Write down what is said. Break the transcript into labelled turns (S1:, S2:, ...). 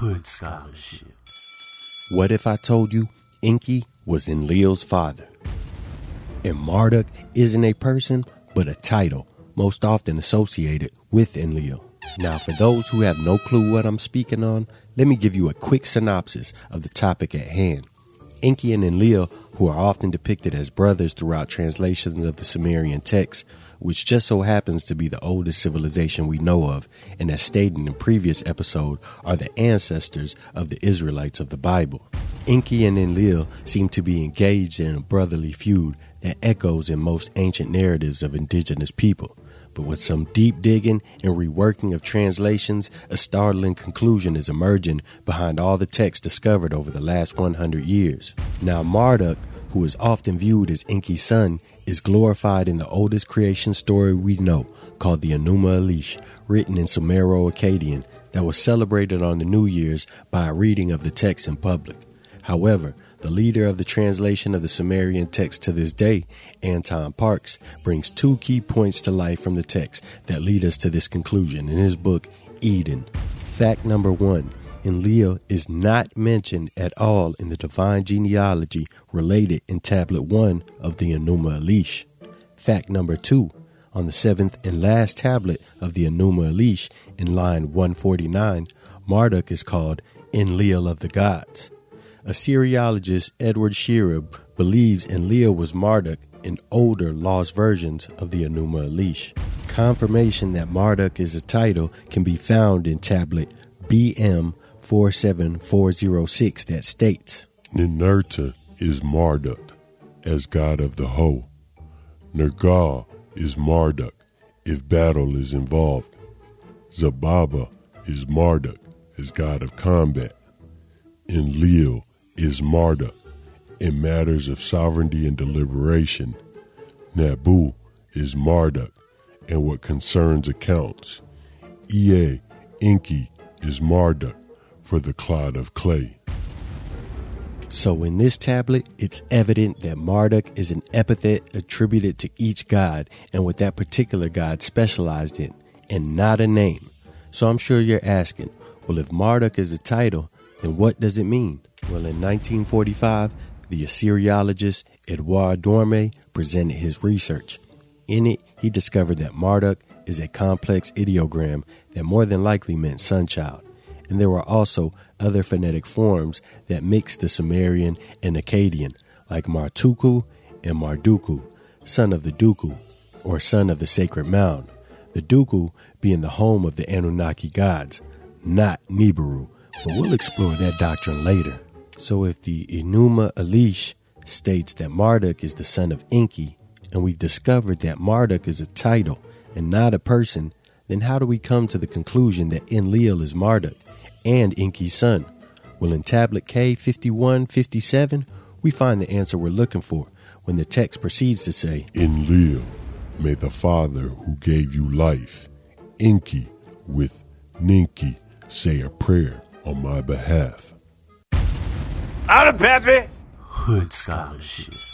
S1: Hood Scholarship.
S2: What if I told you Enki was Enlil's father? And Marduk isn't a person, but a title, most often associated with Enlil. Now, for those who have no clue what I'm speaking on, let me give you a quick synopsis of the topic at hand. Enki and Enlil, who are often depicted as brothers throughout translations of the Sumerian text, which just so happens to be the oldest civilization we know of, and as stated in the previous episode, are the ancestors of the Israelites of the Bible. Enki and Enlil seem to be engaged in a brotherly feud that echoes in most ancient narratives of indigenous people. But with some deep digging and reworking of translations, a startling conclusion is emerging behind all the texts discovered over the last 100 years. Now, Marduk, who is often viewed as Enki's son, is glorified in the oldest creation story we know, called the Enuma Elish, written in Sumero Akkadian, that was celebrated on the New Year's by a reading of the text in public. However, the leader of the translation of the Sumerian text to this day, Anton Parks, brings two key points to life from the text that lead us to this conclusion in his book, Eden. Fact number one Enlil is not mentioned at all in the divine genealogy related in Tablet 1 of the Enuma Elish. Fact number two on the seventh and last tablet of the Enuma Elish in line 149, Marduk is called Enlil of the gods. Assyriologist Edward Shearer believes in Enlil was Marduk in older lost versions of the Enuma Elish. Confirmation that Marduk is a title can be found in tablet BM 47406 that states
S3: Ninurta is Marduk as god of the hoe. Nergal is Marduk if battle is involved. Zababa is Marduk as god of combat. Enlil is Marduk in matters of sovereignty and deliberation. Nabu is Marduk and what concerns accounts. Ea Enki is Marduk for the clod of clay.
S2: So, in this tablet, it's evident that Marduk is an epithet attributed to each god and what that particular god specialized in, and not a name. So, I'm sure you're asking, well, if Marduk is a title, then what does it mean? Well, in 1945, the Assyriologist Edouard Dhorme presented his research. In it, he discovered that Marduk is a complex ideogram that more than likely meant sunchild and there were also other phonetic forms that mixed the Sumerian and Akkadian, like Martuku and Marduku, son of the Duku, or son of the sacred mound, the Duku being the home of the Anunnaki gods, not Nibiru, but we'll explore that doctrine later. So if the Enuma Elish states that Marduk is the son of Enki, and we've discovered that Marduk is a title and not a person, then how do we come to the conclusion that Enlil is Marduk and Enki's son? Well, in tablet K5157, we find the answer we're looking for when the text proceeds to say,
S3: Enlil, may the Father who gave you life, Enki, with Ninki, say a prayer on my behalf.
S1: Out of Peppy! Hood Scholarship.